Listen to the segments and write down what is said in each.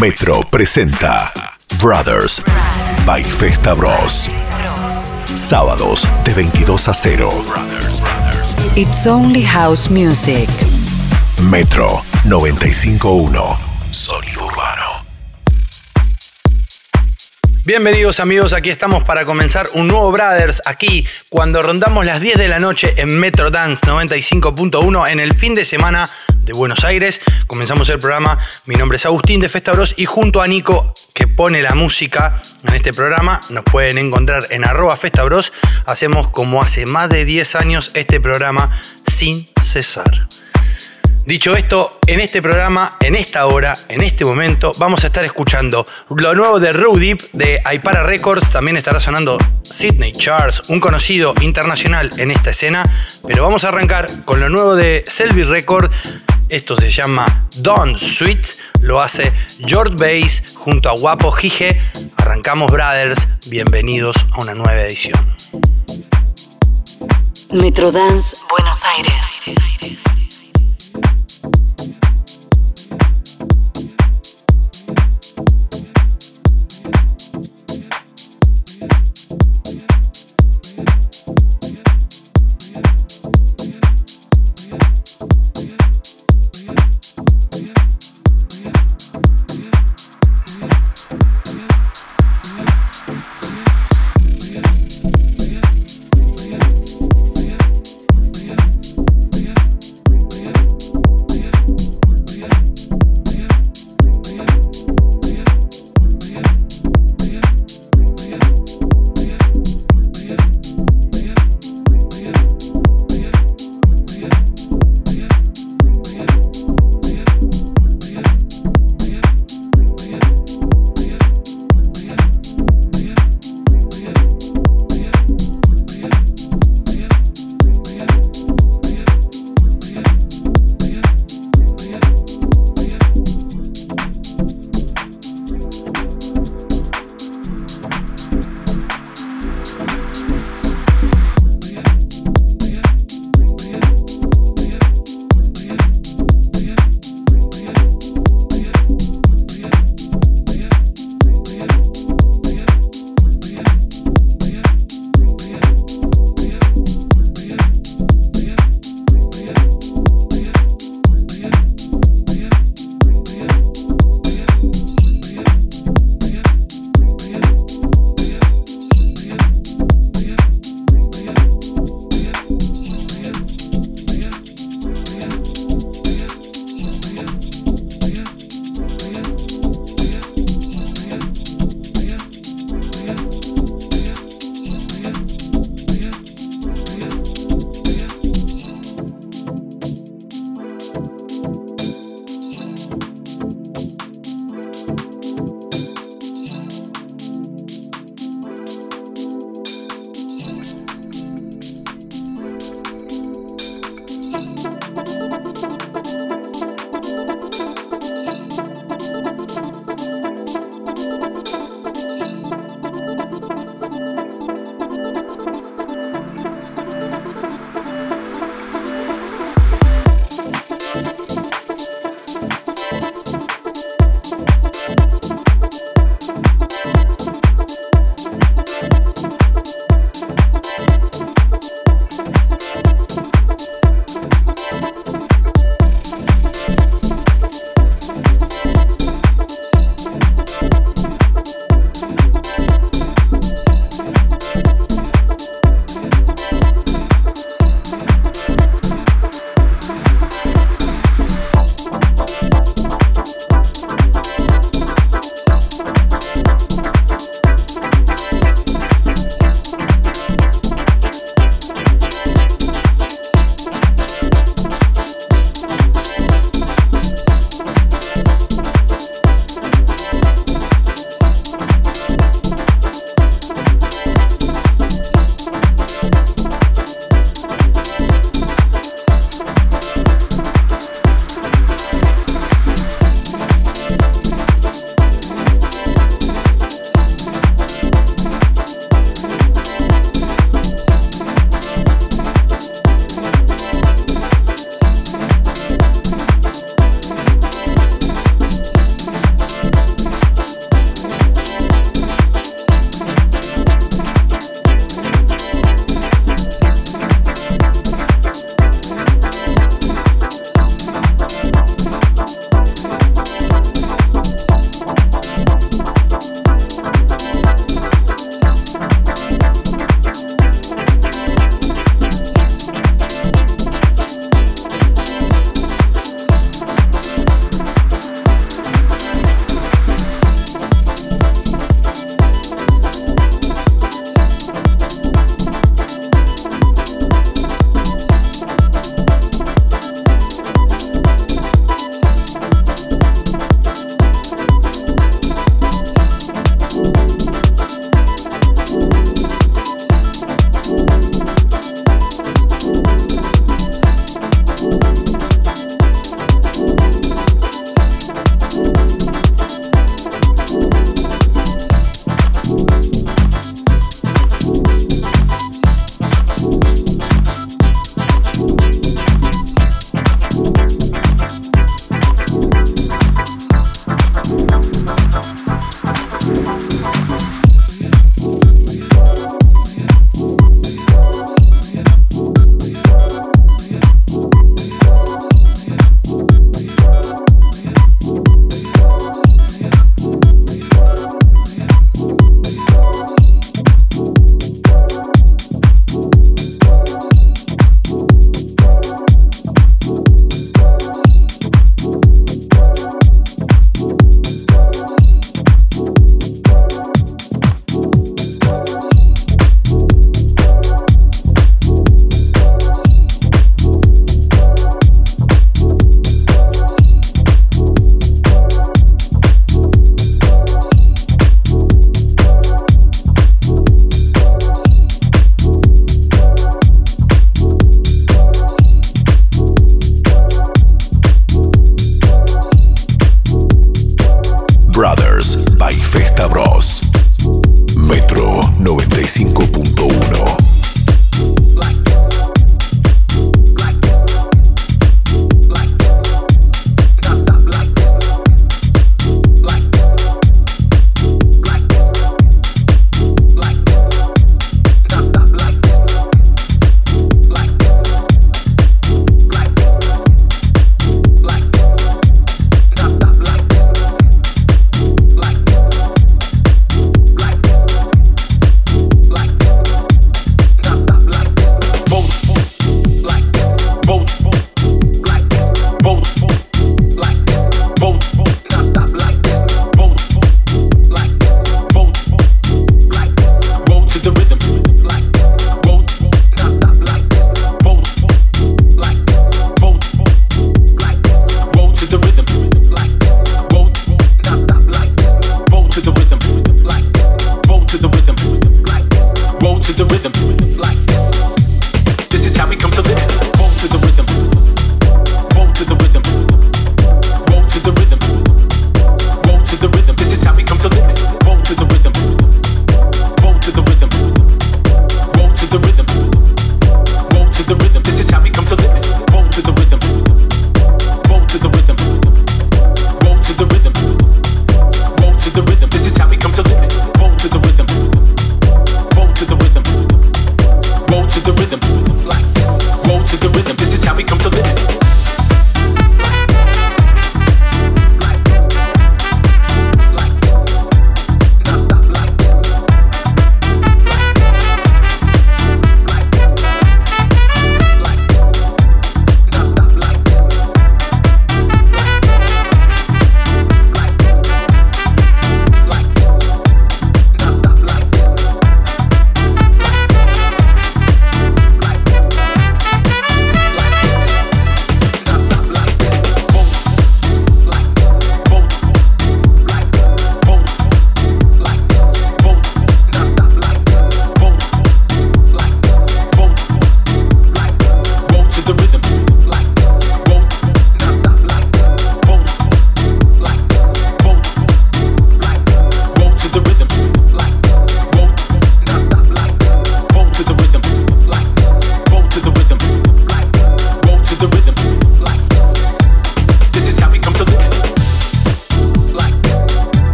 Metro presenta Brothers by Festa Bros. Sábados de 22 a 0. It's only house music. Metro 95.1. Sonido urbano. Bienvenidos amigos, aquí estamos para comenzar un nuevo Brothers, aquí cuando rondamos las 10 de la noche en Metro Dance 95.1 en el fin de semana de Buenos Aires. Comenzamos el programa, mi nombre es Agustín de Festa Bros y junto a Nico que pone la música en este programa, nos pueden encontrar en arroba Festa Bros. Hacemos como hace más de 10 años este programa sin cesar. Dicho esto, en este programa, en esta hora, en este momento, vamos a estar escuchando lo nuevo de Deep de Aipara Records. También estará sonando Sidney Charles, un conocido internacional en esta escena. Pero vamos a arrancar con lo nuevo de Selby Record. Esto se llama Don Sweet. Lo hace George Bass junto a Guapo Gige. Arrancamos, brothers. Bienvenidos a una nueva edición. Metrodance Buenos Aires. Thank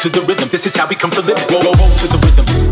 to the rhythm. This is how we come to live. Roll, roll, to the rhythm.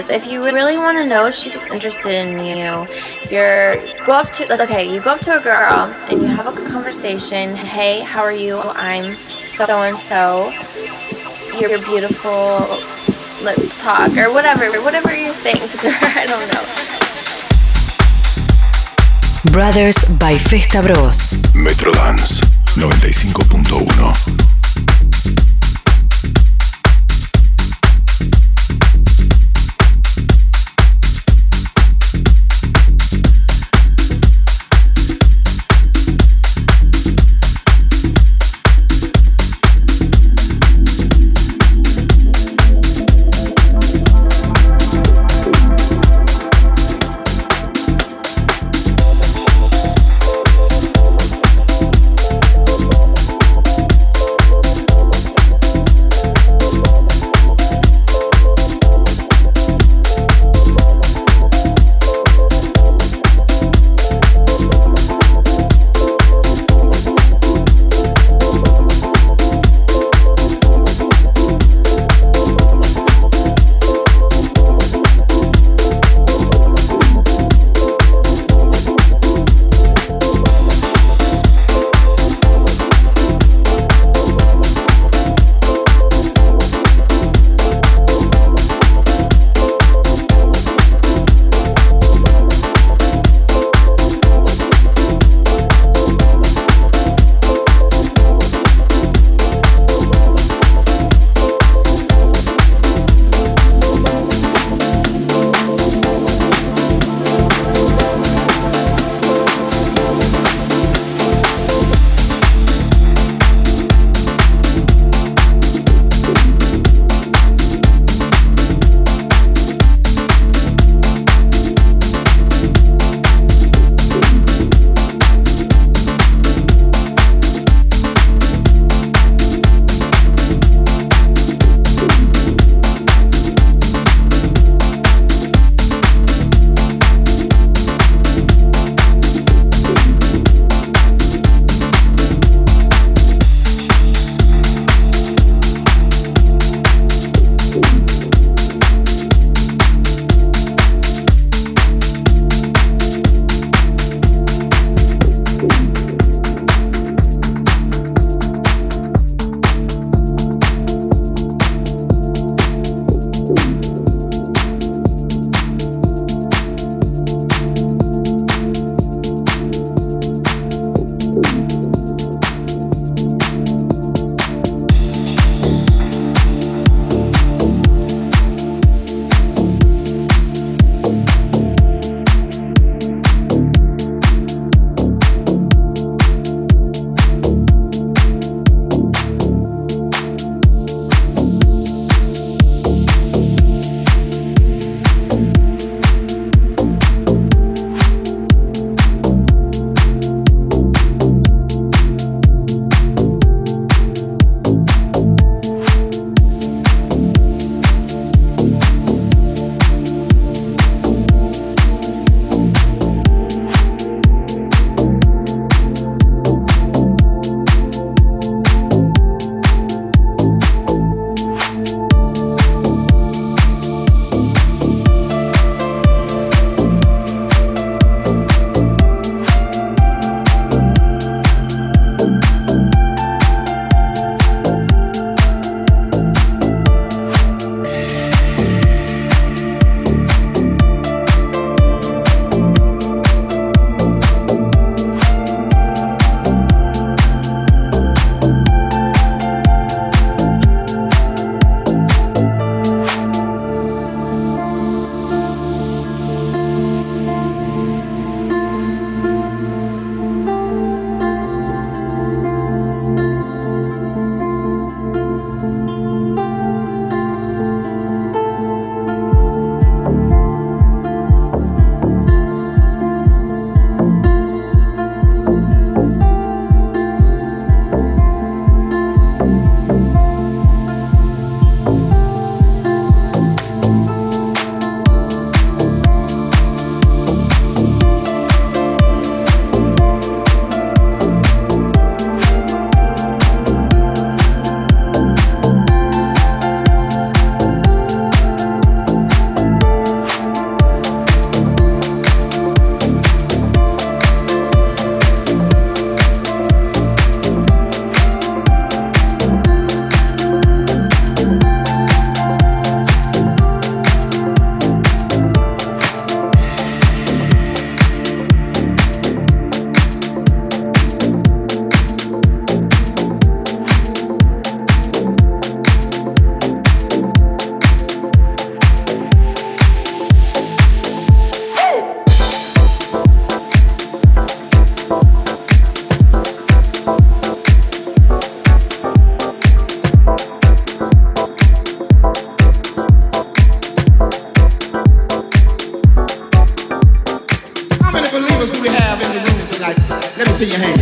Guys, if you really want to know she's interested in you, you're go up to okay, you go up to a girl and you have a conversation. Hey, how are you? I'm so and so. You're beautiful. Let's talk or whatever, whatever you're saying to her. I don't know. Brothers by Festa Bros. Metrodance 95.1. See your hand.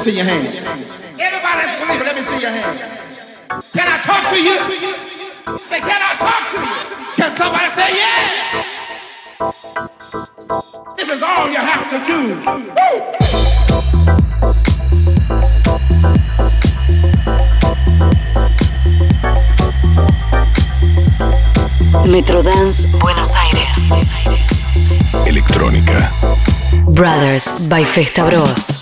see your hand. Everybody's believing. Let me see your hand. Can I talk to you? Say, can I talk to you? Can somebody say yeah? This is all you have to do. Woo! Metrodance Buenos Aires. Electrónica. Brothers by Festa Bros.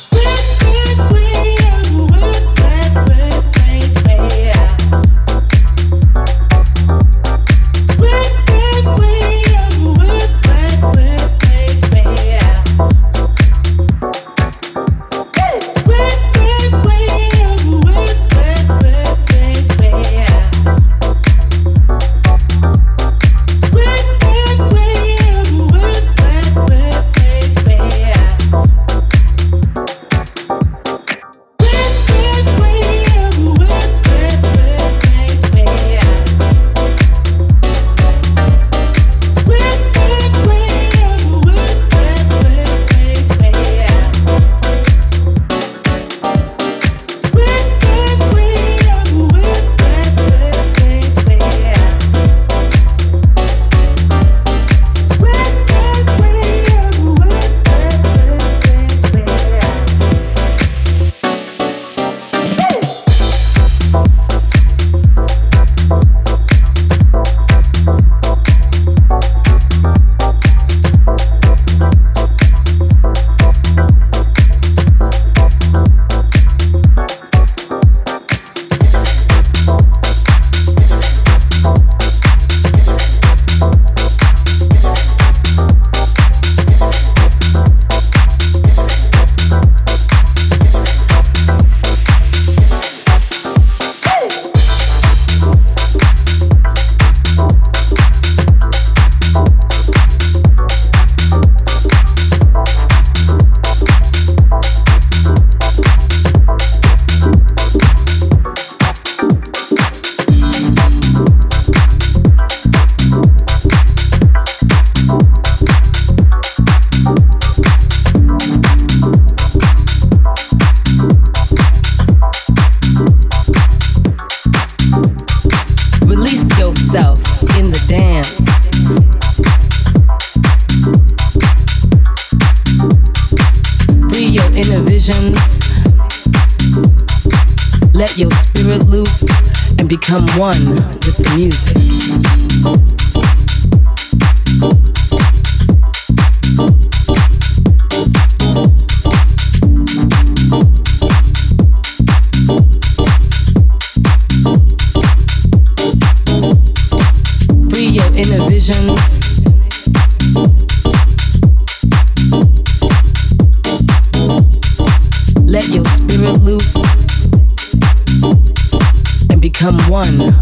one.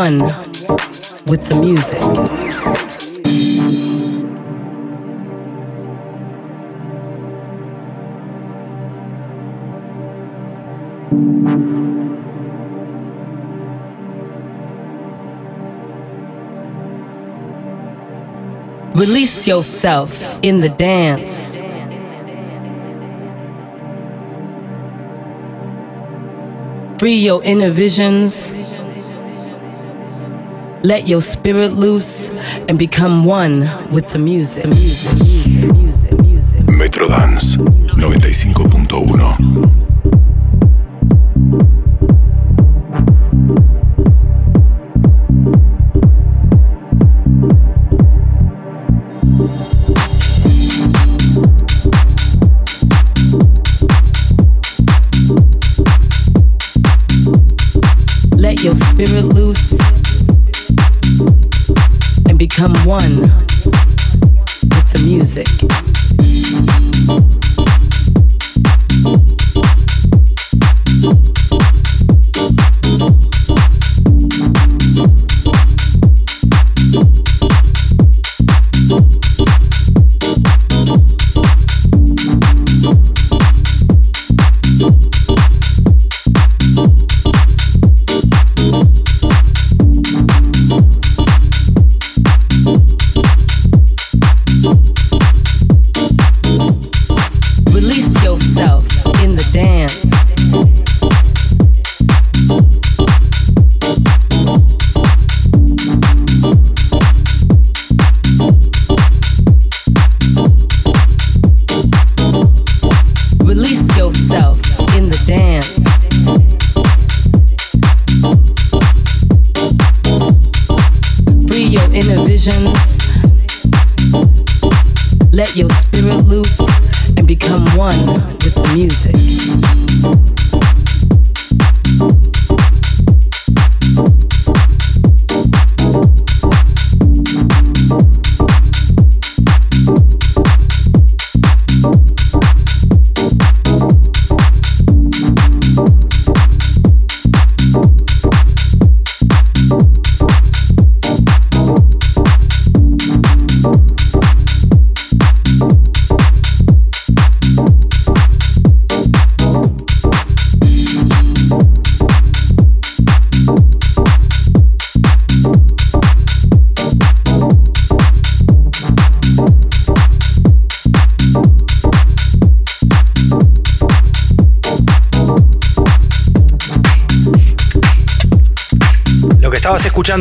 One with the music. Release yourself in the dance. Free your inner visions. Let your spirit loose and become one with the music. music, music, music. Metro Dance 95.1 become one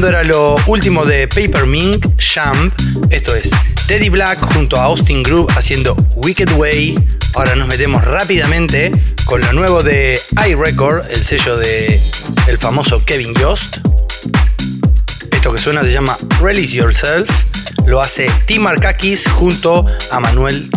era lo último de Paper Mink, Jump. Esto es Teddy Black junto a Austin Groove haciendo Wicked Way. Ahora nos metemos rápidamente con lo nuevo de iRecord, el sello de el famoso Kevin Yost. Esto que suena se llama Release Yourself. Lo hace Tim Arkakis junto a Manuel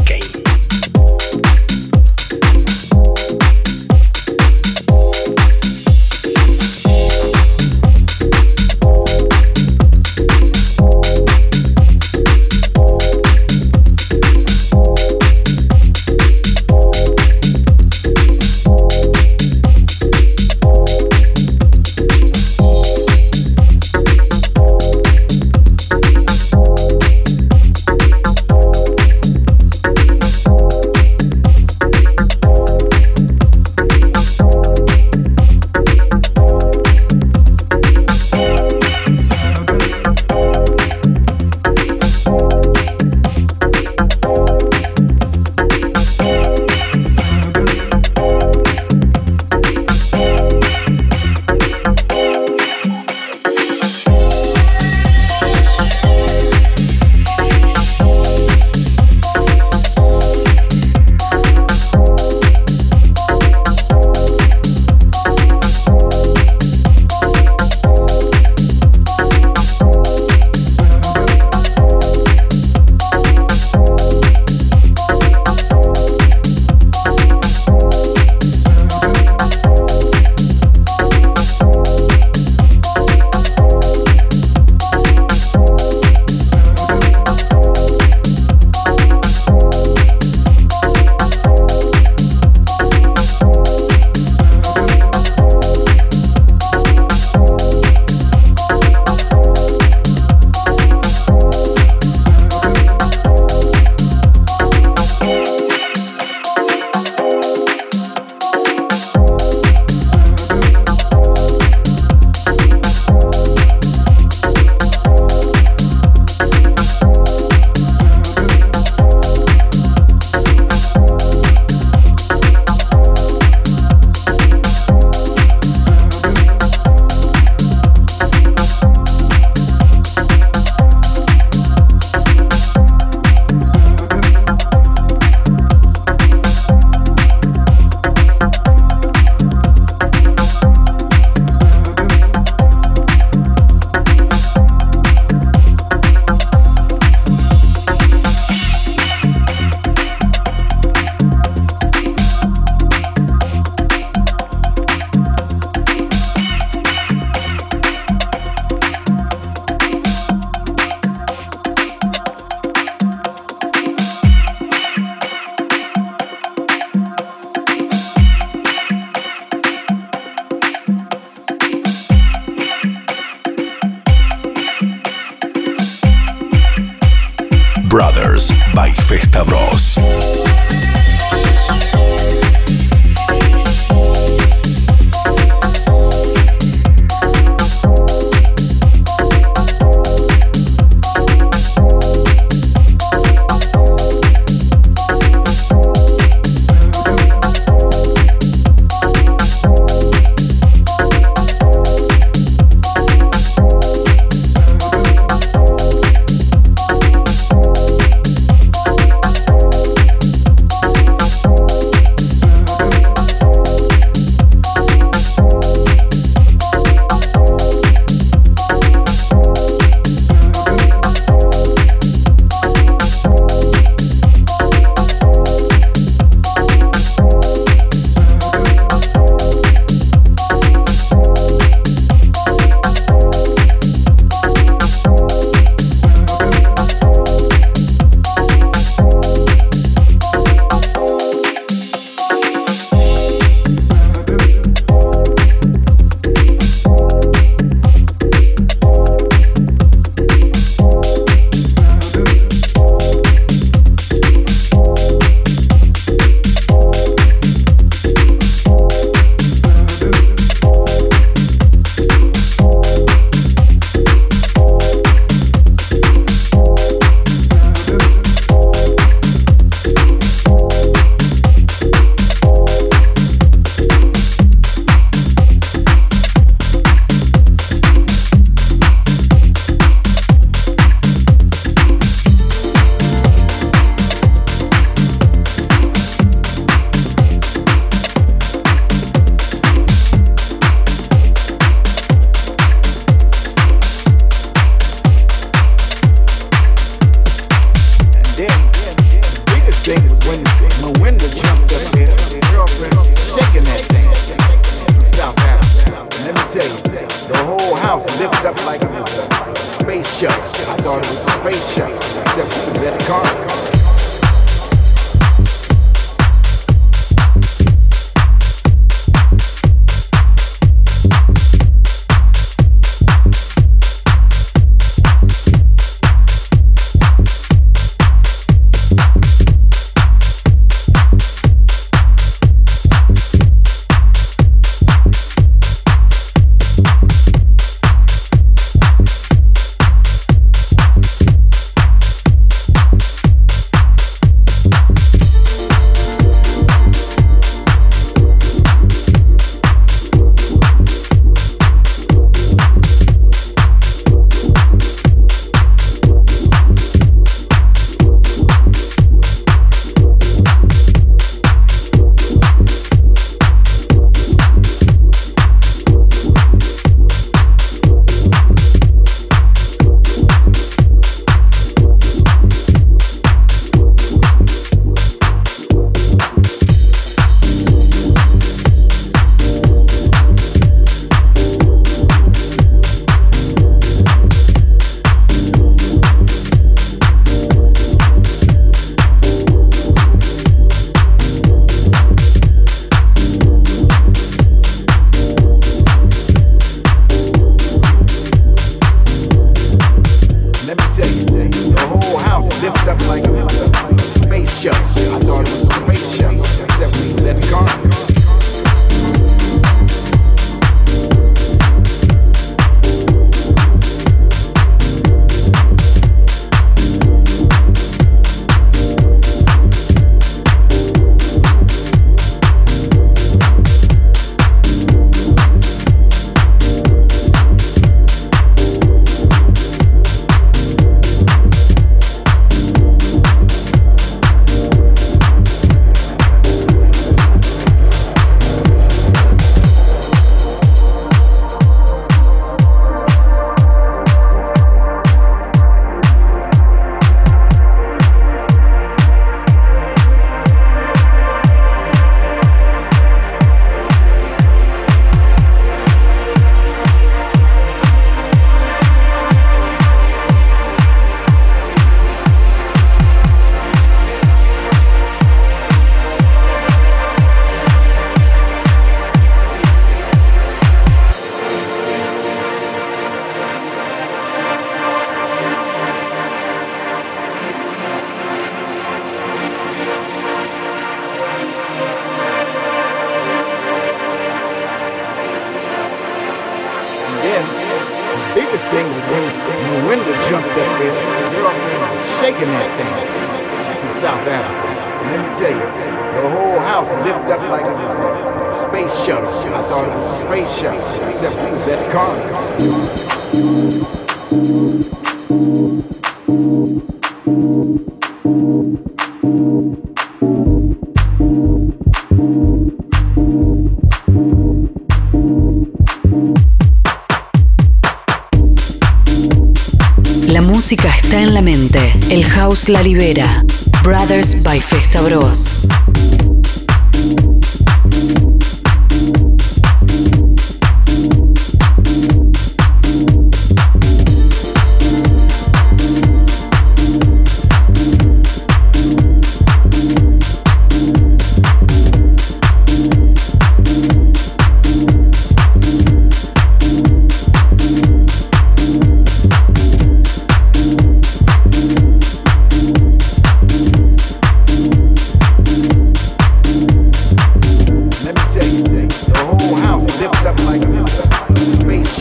La Libera. Brothers by Festa Bros.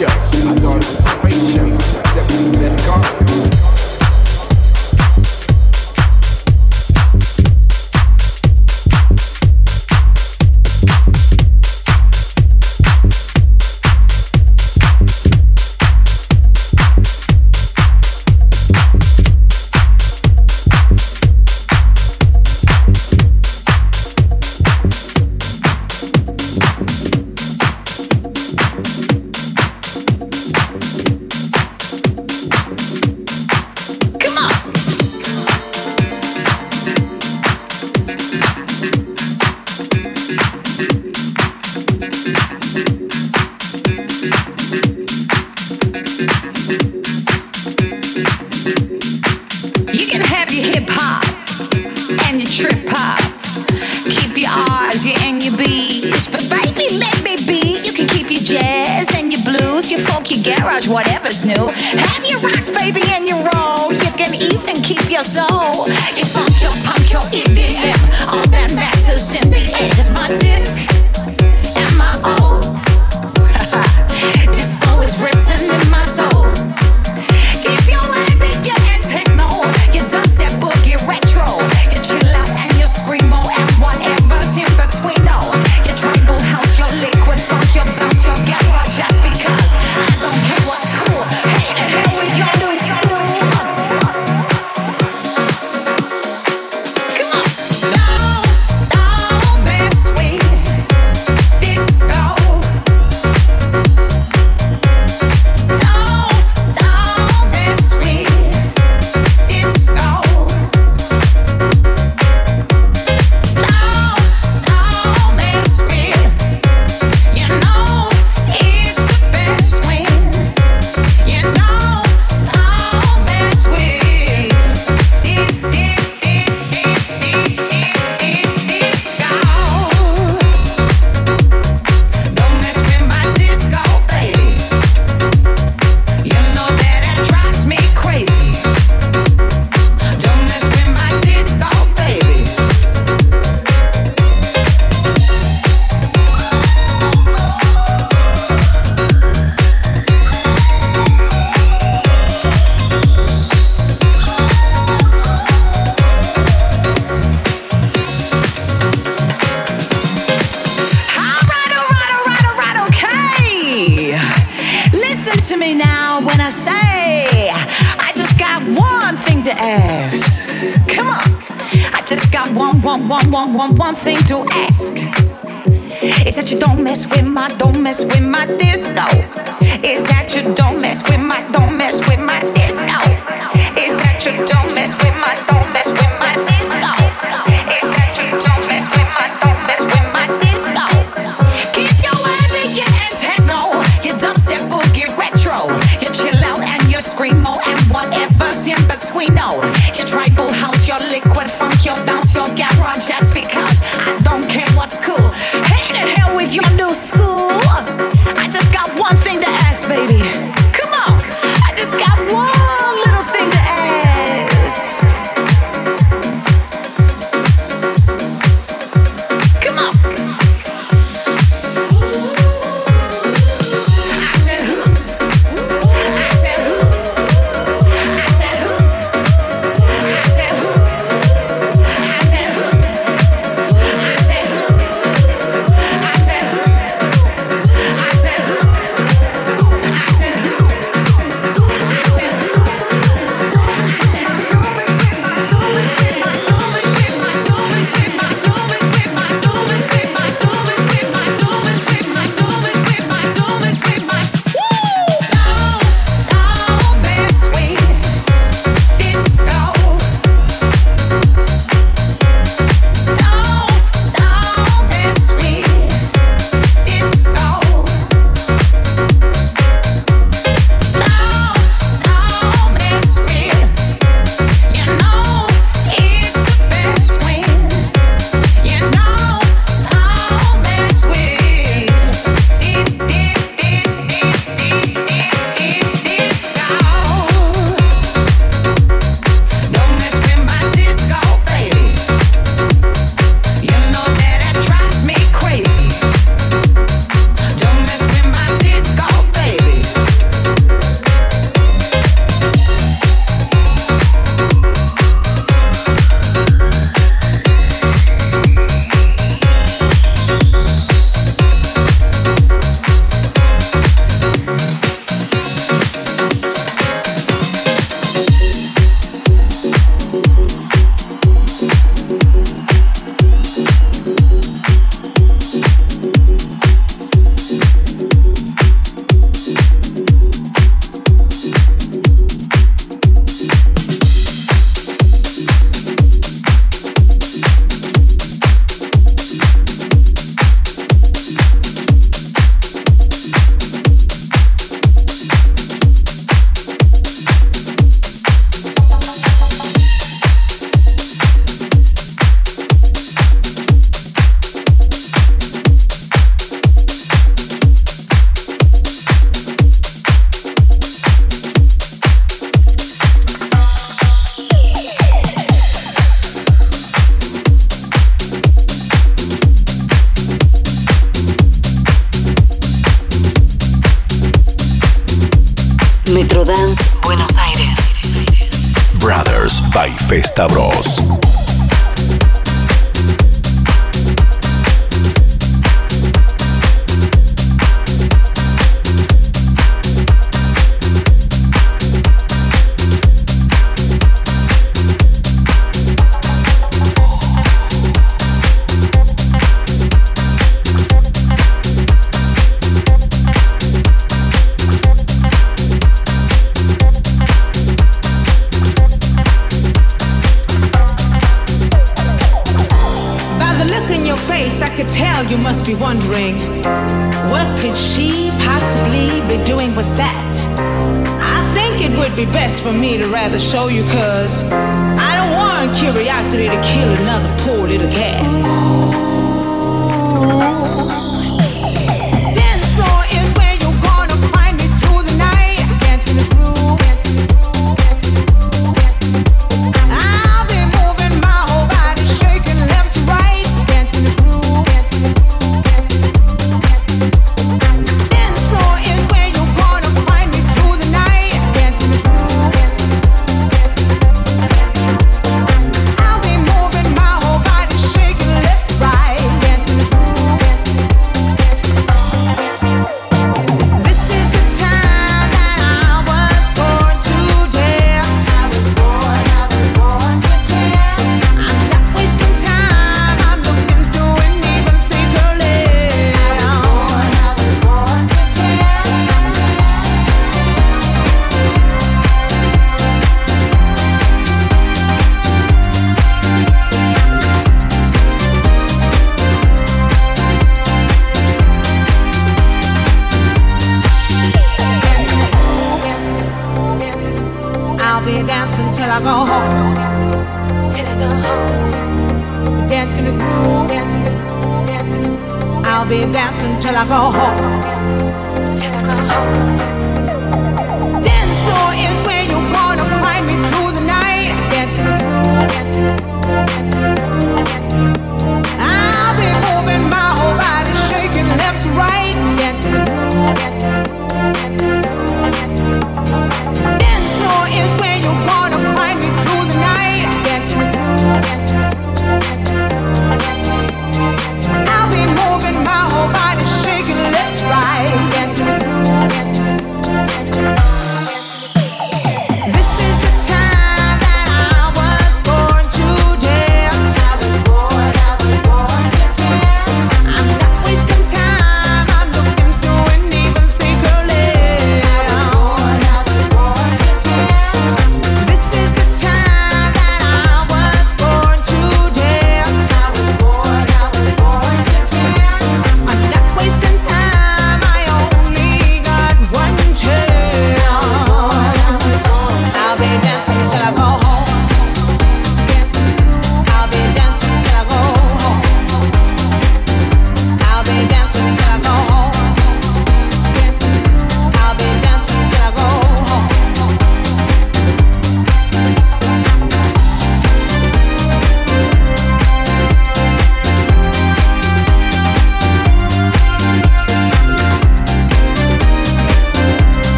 show.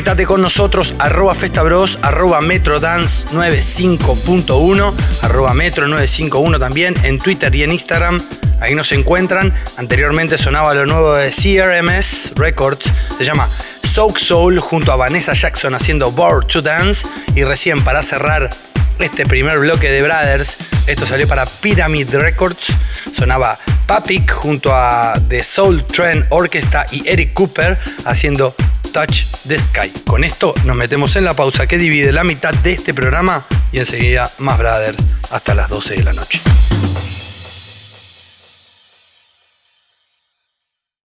Conectate con nosotros, arroba festabros, arroba metrodance95.1, arroba metro951 también, en Twitter y en Instagram. Ahí nos encuentran. Anteriormente sonaba lo nuevo de CRMS Records, se llama Soak Soul junto a Vanessa Jackson haciendo Bored to Dance. Y recién para cerrar este primer bloque de Brothers, esto salió para Pyramid Records, sonaba Papik junto a The Soul Trend Orchestra y Eric Cooper haciendo Touch the Sky. Con esto nos metemos en la pausa que divide la mitad de este programa y enseguida más Brothers hasta las 12 de la noche.